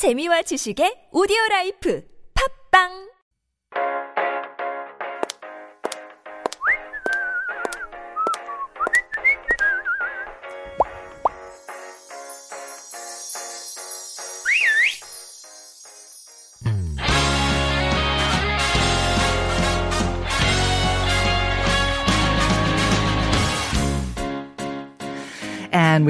재미와 지식의 오디오 라이프. 팝빵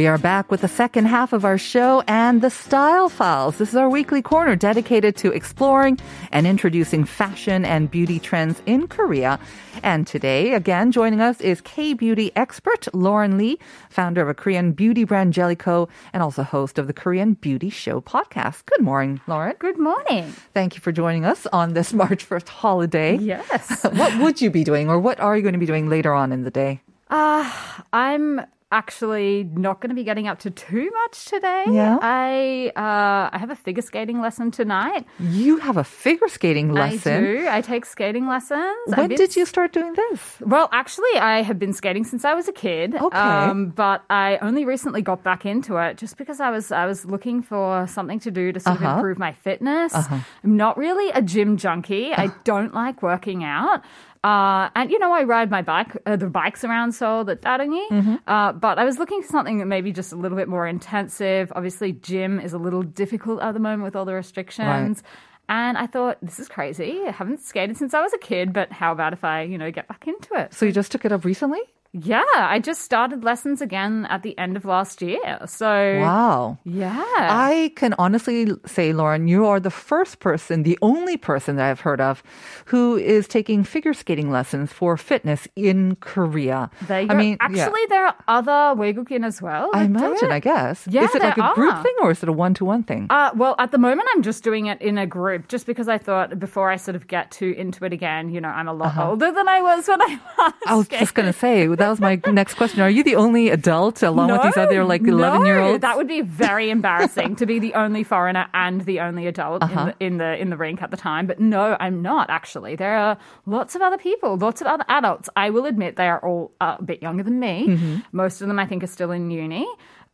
we are back with the second half of our show and the Style Files. This is our weekly corner dedicated to exploring and introducing fashion and beauty trends in Korea. And today, again, joining us is K-beauty expert Lauren Lee, founder of a Korean beauty brand Jellico, and also host of the Korean Beauty Show podcast. Good morning, Lauren. Good morning. Thank you for joining us on this March 1st holiday. Yes. what would you be doing or what are you going to be doing later on in the day? Uh, I'm actually not going to be getting up to too much today. Yeah? I uh, I have a figure skating lesson tonight. You have a figure skating lesson. I do. I take skating lessons. When been- did you start doing this? Well, actually, I have been skating since I was a kid. Okay. Um, but I only recently got back into it just because I was I was looking for something to do to sort Uh-huh. of improve my fitness. I'm not really a gym junkie. I don't like working out. Uh, and you know, I ride my bike, uh, the bikes around Seoul, the Ttareungyi. Mm-hmm. Uh, but I was looking for something that maybe just a little bit more intensive. Obviously, gym is a little difficult at the moment with all the restrictions. And I thought, this is crazy. I haven't skated since I was a kid, but how about if I, you know, get back into it? So you just took it up recently? Yeah, I just started lessons again at the end of last year. So Wow. Yeah. I can honestly say, Lauren, you are the first person, the only person that I've heard of who is taking figure skating lessons for fitness in Korea. There I mean, actually yeah. there are other Wegukin as well. I imagine, I guess. Yeah, is it like a are. group thing or is it a one to one thing? Uh, well at the moment I'm just doing it in a group just because I thought before I sort of get too into it again, you know, I'm a lot uh-huh. older than I was when I was I was skating. just gonna say that was my next question. Are you the only adult along with these other like 11 year No, olds? that would be very embarrassing to be the only foreigner and the only adult Uh-huh. in, the, in the in the rink at the time. But no, I'm not actually. There are lots of other people, lots of other adults. I will admit they are all uh, a bit younger than me. Mm-hmm. Most of them, I think, are still in uni.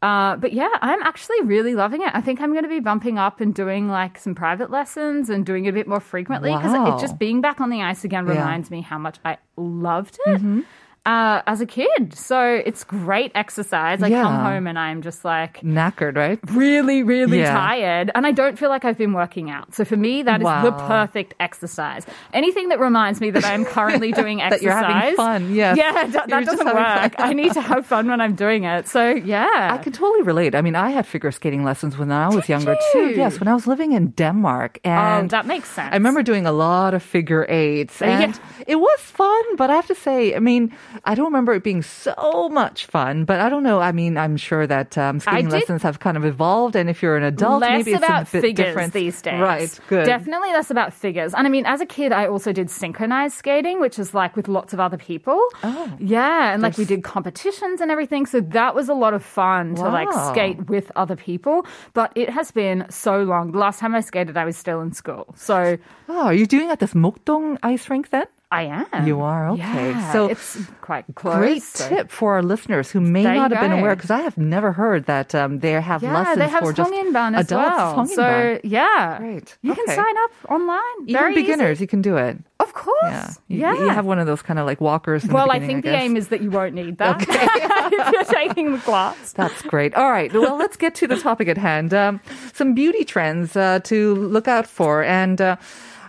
Uh, but yeah, I'm actually really loving it. I think I'm going to be bumping up and doing like some private lessons and doing it a bit more frequently because Wow. it just being back on the ice again Yeah. Mm-hmm. reminds me how much I loved it. Uh, as a kid, so it's great exercise. I come home and I'm just like Knackered, right? really, really Yeah. tired, and I don't feel like I've been working out. So for me, that is the perfect exercise. Anything that reminds me that I'm currently doing exercise, That you're having fun, yeah. yeah, that, that doesn't work. I need to have fun when I'm doing it. So yeah, I can totally relate. I mean, I had figure skating lessons when I was younger too. Yes, when I was living in Denmark, Oh, and that makes sense. I remember doing a lot of figure eights, Yeah. and it was fun. But I have to say, I mean, I don't remember it being so much fun. But I don't know. I mean, I'm sure that um, skating lessons have kind of evolved, and if you're an adult, less maybe it's about a bit figures different these days. Right. Good. Definitely less about figures. And I mean, as a kid, I also did synchronized skating, which is like with lots of other people. Oh. Yeah. And like we did competitions and everything. So that was a lot of fun to like skate with other people. But it has been so long. The last time I skated, I was still in school. So Oh, are you doing at this Mokdong ice rink then? I am. You are? Okay. Yeah, So it's quite close. Great so- tip for our listeners who may There not have been aware because I have never heard that um, they have Yeah, lessons they have for just adults. well. So yeah, Great. You can sign up online. Even Very easy. beginners, you can do it. of course. Yeah. You, yeah. you have one of those kind of like walkers. In Well, the I think the guess. aim is that you won't need that if you're taking the class. That's great. All right. Well, let's get to the topic at hand. Um, some beauty trends uh, to look out for. And uh,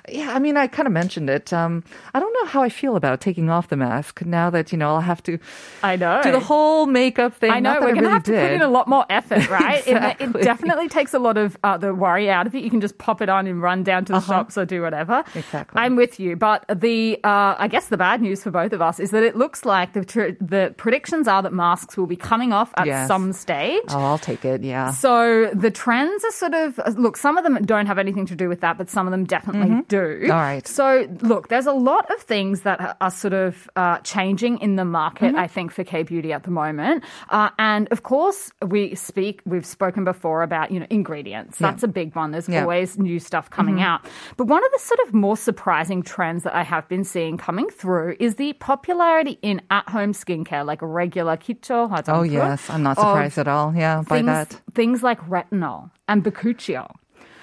yeah, I mean, I kind of mentioned it. Um, I don't know how I feel about taking off the mask now that, you know, I'll have to I know. do the whole makeup thing. I know we're I going to really have to put in a lot more effort, right? It- Exactly. It, definitely takes a lot of uh, the worry out of it. You can just pop it on and run down to the shops or do whatever. Uh-huh. Exactly. I'm with you, but the uh, I guess the bad news for both of us is that it looks like the tr- the predictions are that masks will be coming off at Yes. some stage. Oh, I'll take it. Yeah. So the trends are sort of look. Some of them don't have anything to do with that, but some of them definitely do. Mm-hmm. All right. So look, there's a lot of things that are- sort of uh, changing in the market. Mm-hmm. I think for K beauty at the moment, uh, and of course we speak. We've spoken before about you know ingredients. That's a big one. There's Yeah. Mm-hmm. always new stuff coming out. But one of the sort of more surprising trends that I have been seeing coming through is the popularity in at-home skincare, like regular kicho Oh, yes. I'm not surprised at all. Yeah, by things, that. things like retinol and bakuchiol.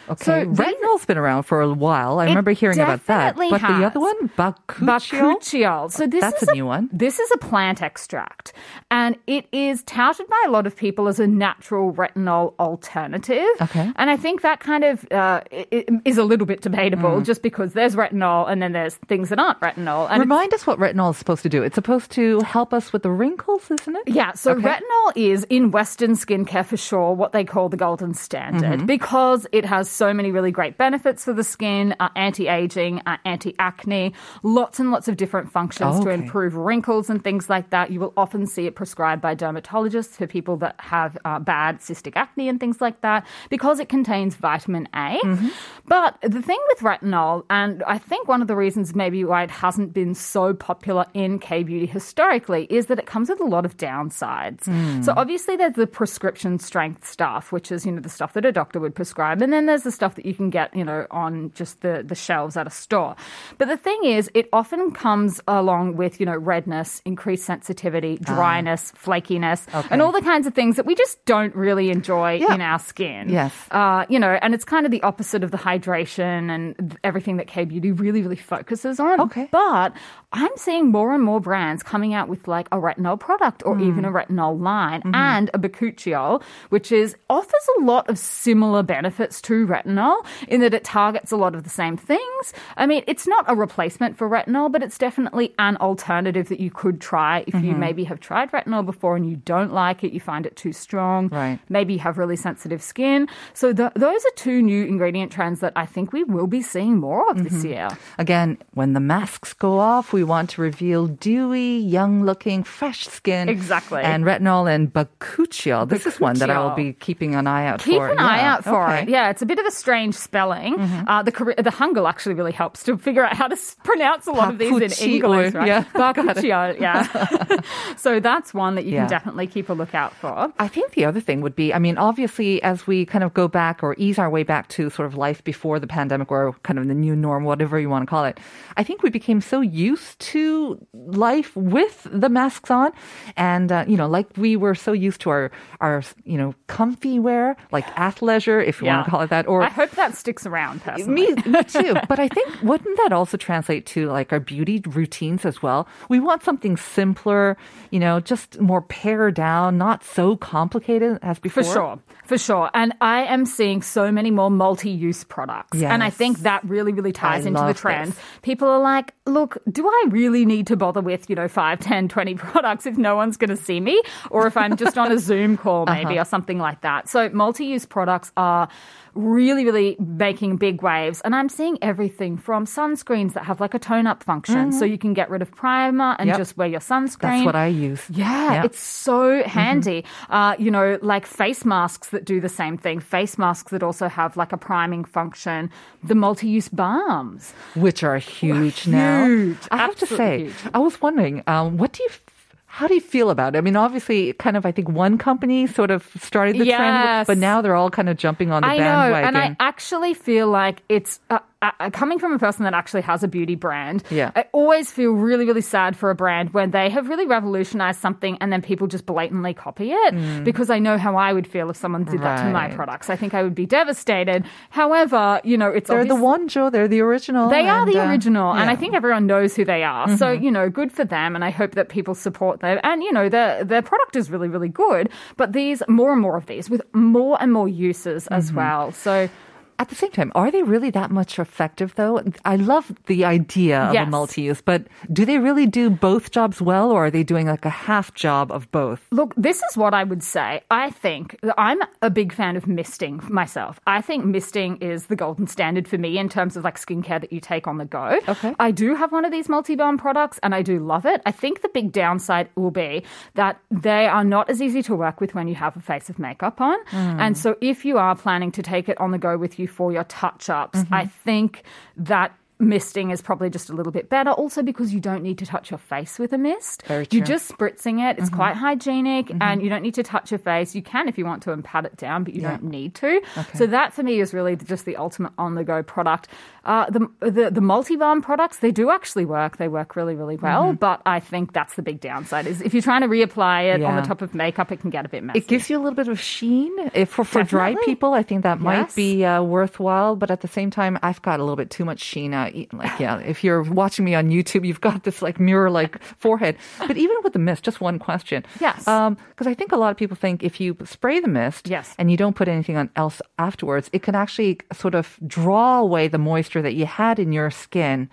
Okay, So Retinol's been around for a while. I remember hearing about that. But the other one, bakuchiol. Bakuchiol. So this That's is a new one. This is a plant extract, and it is touted by a lot of people as a natural retinol alternative. Okay. and I think that kind of uh, is a little bit debatable, Mm. just because there's retinol and then there's things that aren't retinol. And Remind us what retinol is supposed to do. It's supposed to help us with the wrinkles, isn't it? Yeah, so Okay. retinol is in Western skincare for sure what they call the golden standard Mm-hmm. because it has so many really great benefits for the skin, uh, anti-aging, uh, anti-acne, lots and lots of different functions to Okay. improve wrinkles and things like that. You will often see it prescribed by dermatologists for people that have uh, bad cystic acne and things like that because it contains vitamin A. Mm-hmm. But the thing with retinol, and I think one of the reasons maybe why it hasn't been so popular in K beauty historically, is that it comes with a lot of downsides. So obviously there's the prescription strength stuff, which is you know the stuff that a doctor would prescribe, and then there's the stuff that you can get you know on just the the shelves at a store. But the thing is, it often comes along with you know redness, increased sensitivity, dryness, flakiness, Okay. and all the kinds of things that we just don't really enjoy Yeah. in our skin. Yes. Uh, you know, and it's kind of the opposite of the hydration and everything that K beauty really, really focuses on. Okay. But I'm seeing more and more brands coming out with like a retinol product or hmm. even a retinol line mm-hmm. and a bakuchiol, which is offers a lot of similar benefits to retinol in that it targets a lot of the same things. I mean, it's not a replacement for retinol, but it's definitely an alternative that you could try if you mm-hmm. maybe have tried retinol before and you don't like it, you find it too strong. Right. Maybe you have really sensitive skin. So th- those are two new ingredient trends that I think we will be seeing more of this year. Again, when the masks go off, we want to reveal dewy, young-looking, fresh skin. Exactly. And retinol and bakuchiol. This is one that I will be keeping an eye out Keep for. an eye Yeah, out for okay. it. Yeah, it's a bit of a strange spelling. Uh, the the Hangul actually really helps to figure out how to pronounce a lot of these in English, right? yeah. Bakuchiol, yeah. so that's one that you Yeah. can definitely keep a lookout for. I think the other thing would be, I mean, obviously, as we kind of go back or ease our way back to sort of life before the pandemic or kind of the new norm, whatever you want to call it, I think we became so used to life with the masks on. And, uh, you know, like we were so used to our, our, you know, comfy wear, like athleisure, if you want to call it that, or I hope that sticks around personally. me, me too. But I think wouldn't that also translate to like our beauty routines as well? We want something simpler, you know, just more pared down, not so complicated as before. For sure, for sure. And I am seeing so many more multi use products. And I think that really, really ties I into the trend. this. People are like, look, do I really need to bother with, you know, 5, 10, 20 products if no one's going to see me? Or if I'm just on a Zoom call, uh-huh. maybe, or something like that. So multi use products are really, really making big waves. And I'm seeing everything from sunscreens that have like a tone up function. So mm-hmm. you can get rid of primer and Yep. just wear your sunscreen. That's what I use. Yeah, Yep. it's so handy. Mm-hmm. Uh, you know, like face masks that do the same thing, face masks that also have like a priming function, the multi use balms. which are huge, now. Huge, I have to say, huge. I was wondering, um, what do you, how do you feel about it? I mean, obviously, kind of, I think one company sort of started the trend, but now they're all kind of jumping on the I know, bandwagon. and I actually feel like it's. Uh, uh, coming from a person that actually has a beauty brand, Yeah. I always feel really, really sad for a brand when they have really revolutionized something and then people just blatantly copy it because I know how I would feel if someone did that to my Mm. Products. I think I would be devastated. However, you know, it's they're the one, Joe. They're the original. They are the uh, original, and I think everyone knows who they are. So you know, good for them, and I hope that people support them. And you know, their their product is really really good. But these more and more of these with more and more uses as well. So At the same time, are they really that much effective though? I love the idea of a Yes. multi-use, but do they really do both jobs well or are they doing like a half job of both? Look, this is what I would say. I think I'm a big fan of misting myself. I think misting is the golden standard for me in terms of like skincare that you take on the go. Okay. I do have one of these multi balm products and I do love it. I think the big downside will be that they are not as easy to work with when you have a face of makeup on. Hmm. And so if you are planning to take it on the go with you for your touch ups, Mm-hmm. I think that misting is probably just a little bit better. Also because you don't need to touch your face with a mist. Very You're just spritzing it. It's quite hygienic and you don't need to touch your face. You can if you want to and pat it down, but you Yeah. don't need to. So that for me is really just the ultimate on the go product. Uh, the, the, the multi-balm products, they do actually work. They work really, really well. But I think that's the big downside is if you're trying to reapply it on the top of makeup, it can get a bit messy. It gives you a little bit of sheen. If for, for dry people, I think that might be uh, worthwhile. But at the same time, I've got a little bit too much sheen. Uh, like, yeah, if you're watching me on YouTube, you've got this like mirror like forehead. But even with the mist, just one question. Yes. Because I think a lot of people think if you spray the mist Yes. and you don't put anything on else afterwards, it can actually sort of draw away the moisture that you had in your skin.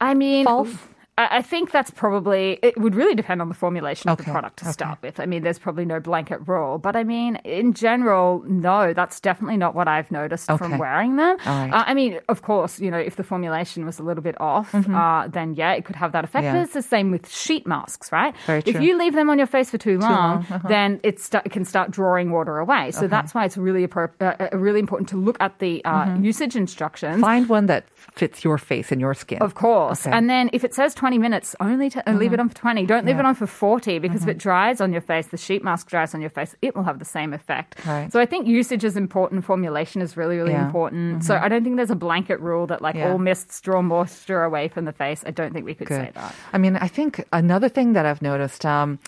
I mean, False? I think that's probably, it would really depend on the formulation of the product to okay. start with. I mean, there's probably no blanket rule, but I mean, in general, no, that's definitely not what I've noticed Okay. from wearing them. Right. Uh, I mean, of course, you know, if the formulation was a little bit off, uh, then yeah, it could have that effect. Mm-hmm. Yeah. But it's the same with sheet masks, right? Very If you leave them on your face for too long, long, uh-huh. then it, it can start drawing water away. So that's why it's really, uh, uh, really important to look at the uh, Mm-hmm. usage instructions. Find one that fits your face and your skin. Of course. Okay. Mm-hmm. And then if it says 20 minutes, only to, uh, leave it on for 20. Don't leave it on for 40 because if it dries on your face, the sheet mask dries on your face, it will have the same effect. Right. So I think usage is important. Formulation is really, really Yeah. Mm-hmm. important. So I don't think there's a blanket rule that like Yeah. all mists draw moisture away from the face. I don't think we could say that. I mean, I think another thing that I've noticed, um,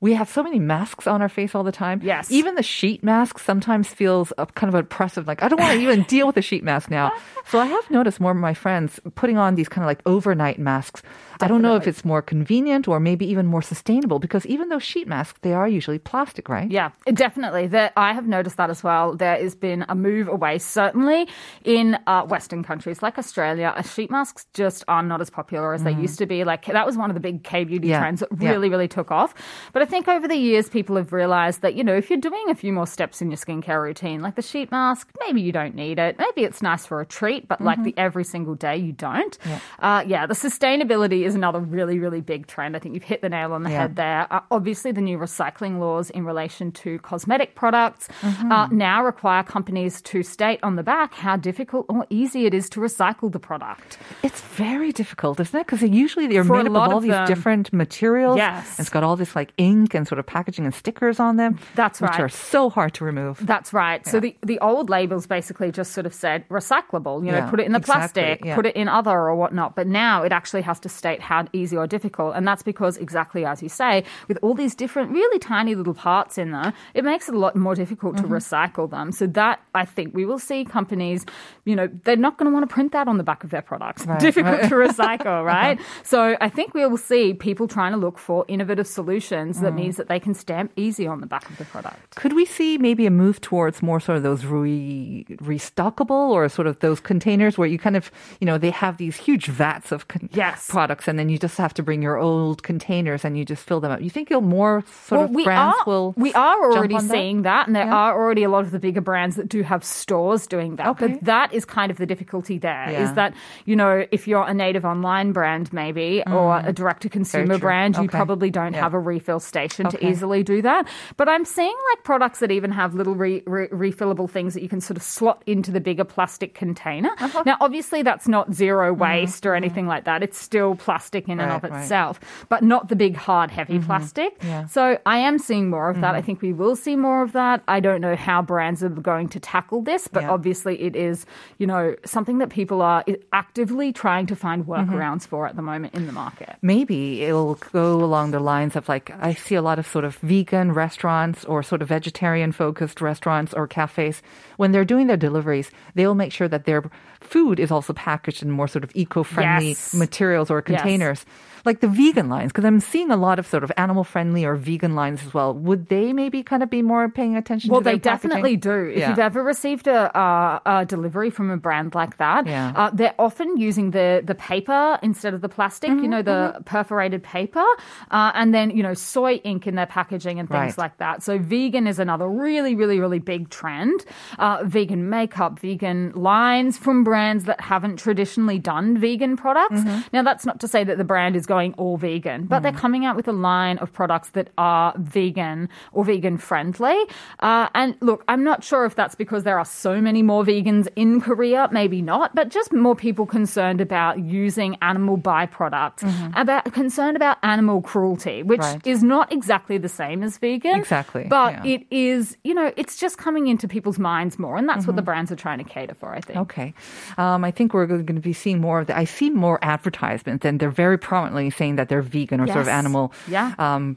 we have so many masks on our face all the time. Yes. Even the sheet mask sometimes feels kind of oppressive. Like, I don't want to even deal with a sheet mask now. So I have noticed more of my friends putting on these kind of like overnight masks. I don't know if it's more convenient or maybe even more sustainable because even those sheet masks, they are usually plastic, right? Yeah, definitely. That I have noticed that as well. There has been a move away, certainly in uh, Western countries like Australia. Uh, sheet masks just are not as popular as they used to be. Like that was one of the big K beauty Mm. Yeah, trends that yeah. really, really took off. But I think over the years, people have realized that you know if you're doing a few more steps in your skincare routine, like the sheet mask, maybe you don't need it. Maybe it's nice for a treat, but like Mm-hmm. the every single day, you don't. Yeah. Uh, yeah, the sustainability is another really, really big trend. I think you've hit the nail on the Yeah. head there. Uh, obviously, the new recycling laws in relation to cosmetic products Mm-hmm. uh, now require companies to state on the back how difficult or easy it is to recycle the product. It's very difficult, isn't it? Because usually they're For made up of all of these them. different materials. Yes. It's got all this like ink and sort of packaging and stickers on them. That's Which right. are so hard to remove. That's right. So the, the old labels basically just sort of said recyclable, you know, Yeah, put it in the exactly, plastic, yeah. put it in other or whatnot. But now it actually has to state how easy or difficult. And that's because exactly as you say, with all these different really tiny little parts in there, it makes it a lot more difficult Mm-hmm. to recycle them. So that I think we will see companies, you know, they're not going to want to print that on the back of their products. Right, difficult right. to recycle, right? So I think we will see people trying to look for innovative solutions. That means that they can stamp easy on the back of the product. Could we see maybe a move towards more sort of those re- restockable or sort of those containers where you kind of, you know, they have these huge vats of con- Yes. products and then you just have to bring your old containers and you just fill them up. You think you'll more sort of we brands are, will we are already on that? seeing that, and there Yeah. are already a lot of the bigger brands that do have stores doing that. Okay. But that is kind of the difficulty there. Is Yeah. that you know if you're a native online brand maybe or a direct to consumer Mm. Brand, you Okay. probably don't Yeah. have a refill station to easily do that. But I'm seeing like products that even have little re- re- refillable things that you can sort of slot into the bigger plastic container. Uh-huh. Now, obviously, that's not zero waste or anything like that. It's still plastic in and Mm-hmm. Right, of right. itself, but not the big hard heavy plastic. Yeah. So I am seeing more of that. I think we will see more of that. I don't know how brands are going to tackle this, but Yeah. obviously it is, you know, something that people are actively trying to find workarounds for at the moment in the market. maybe it'll go along the lines of like I see a lot of sort of vegan restaurants or sort of vegetarian focused restaurants or cafes when they're doing their deliveries they'll make sure that their food is also packaged in more sort of eco-friendly Yes. materials or Yes. Like the vegan lines because I'm seeing a lot of sort of animal friendly or vegan lines as well would they maybe kind of be more paying attention Well, they definitely do. If Yeah. you've ever received a, uh, a delivery from a brand like that, Yeah. uh, they're often using the, the paper instead of the plastic, you know, Mm-hmm, the perforated paper, uh, and then, you know, soy soy ink in their packaging and things Right. like that. So vegan is another really, really, really big trend. Uh, vegan makeup, vegan lines from brands that haven't traditionally done vegan products. Mm-hmm. Now, that's not to say that the brand is going all vegan, but Mm. they're coming out with a line of products that are vegan or vegan friendly. Uh, and look, I'm not sure if that's because there are so many more vegans in Korea, maybe not, but just more people concerned about using animal byproducts, about concerned about animal cruelty, which Mm-hmm. Right. is not exactly the same as vegan. Exactly, But yeah. it is, you know, it's just coming into people's minds more. And that's what the Mm-hmm. brands are trying to cater for, I think. Okay. Um, I think we're going to be seeing more of that. I see more advertisements, and they're very prominently saying that they're vegan or sort of animal Yeah. um,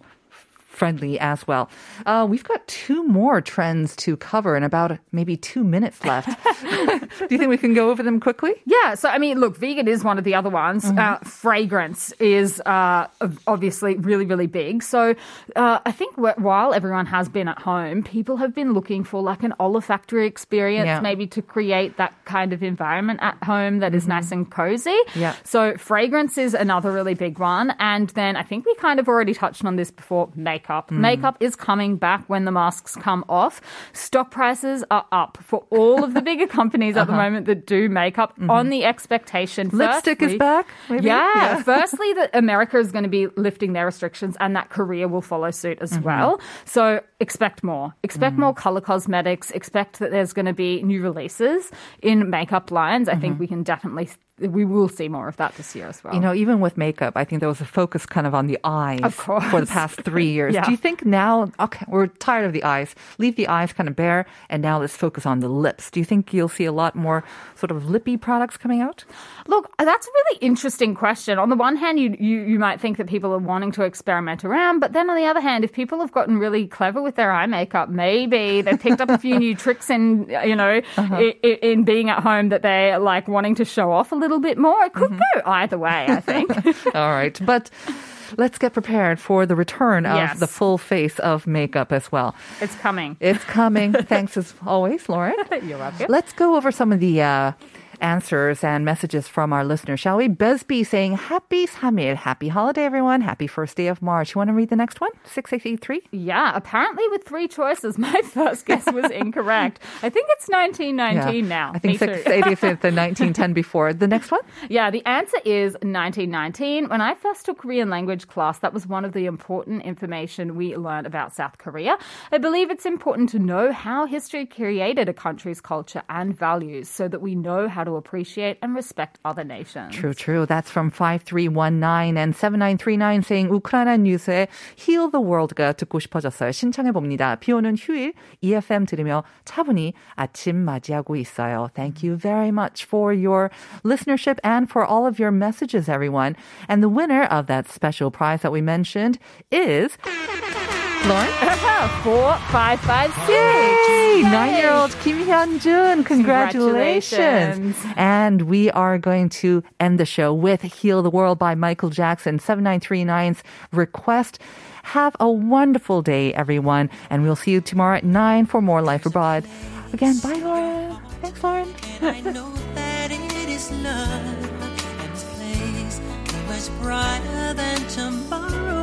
friendly as well. Uh, we've got two more trends to cover in about maybe two minutes left. Do you think we can go over them quickly? Yeah, so I mean, look, vegan is one of the other ones. Mm-hmm. Uh, fragrance is uh, obviously really, really big. So uh, I think while everyone has been at home, people have been looking for like an olfactory experience, Yeah. maybe to create that kind of environment at home that is nice and cozy. Mm-hmm. Yeah. So fragrance is another really big one. And then I think we kind of already touched on this before makeup. Mm. Makeup is coming back when the masks come off. Stock prices are up for all of the bigger companies at the moment that do makeup on the expectation. Uh-huh. Mm-hmm. Lipstick is back, maybe? Yeah. Yeah. Firstly, that America is going to be lifting their restrictions and that Korea will follow suit as Mm-hmm. well. So expect more. Expect Mm. more color cosmetics. Expect that there's going to be new releases in makeup lines. I Mm-hmm. think we can definitely, we will see more of that this year as well. You know, even with makeup, I think there was a focus kind of on the eyes Of course. for the past three years. Yeah. Do you think now, okay, we're tired of the eyes, leave the eyes kind of bare, and now let's focus on the lips? Do you think you'll see a lot more sort of lippy products coming out? Look, that's a really interesting question. On the one hand, you, you you might think that people are wanting to experiment around, but then on the other hand, if people have gotten really clever with their eye makeup, maybe they've picked up a few new tricks in you know uh-huh. i i in being at home that they're like wanting to show off a little bit more. It could go either way, I think. All right. But let's get prepared for the return of Yes. the full face of makeup as well. it's coming. It's coming. Thanks as always, Lauren. You're welcome. Let's go over some of the uh, answers and messages from our listeners, shall we? Busby saying, Happy Samil, happy holiday, everyone. Happy first day of March. You want to read the next one? 683? Yeah, apparently with three choices, my first guess was incorrect. I think it's 1919 now. I think Me too. 680 is the 1910 before. The next one? Yeah, the answer is 1919. When I first took Korean language class, that was one of the important information we learned about South Korea. I believe it's important to know how history created a country's culture and values so that we know how to appreciate and respect other nations. True, true. That's from 5319 and 7939 saying 우크라이나 뉴스에 Heal the World가 듣고 싶어졌어요. 신청해 봅니다. 비 오는 휴일 EFM 들으며 차분히 아침 맞이하고 있어요. Thank you very much for your listenership and for all of your messages, everyone. And the winner of that special prize that we mentioned is Lauren. Four, five, five, six. Yay! Nine-year-old Kim Hyun-jun, congratulations. Congratulations. And we are going to end the show with Heal the World by Michael Jackson, 7939's request. Have a wonderful day, everyone. And we'll see you tomorrow at 9 for more Life Abroad. Again, bye, Lauren. Thanks, Lauren. And I know that it is love and place much brighter than tomorrow.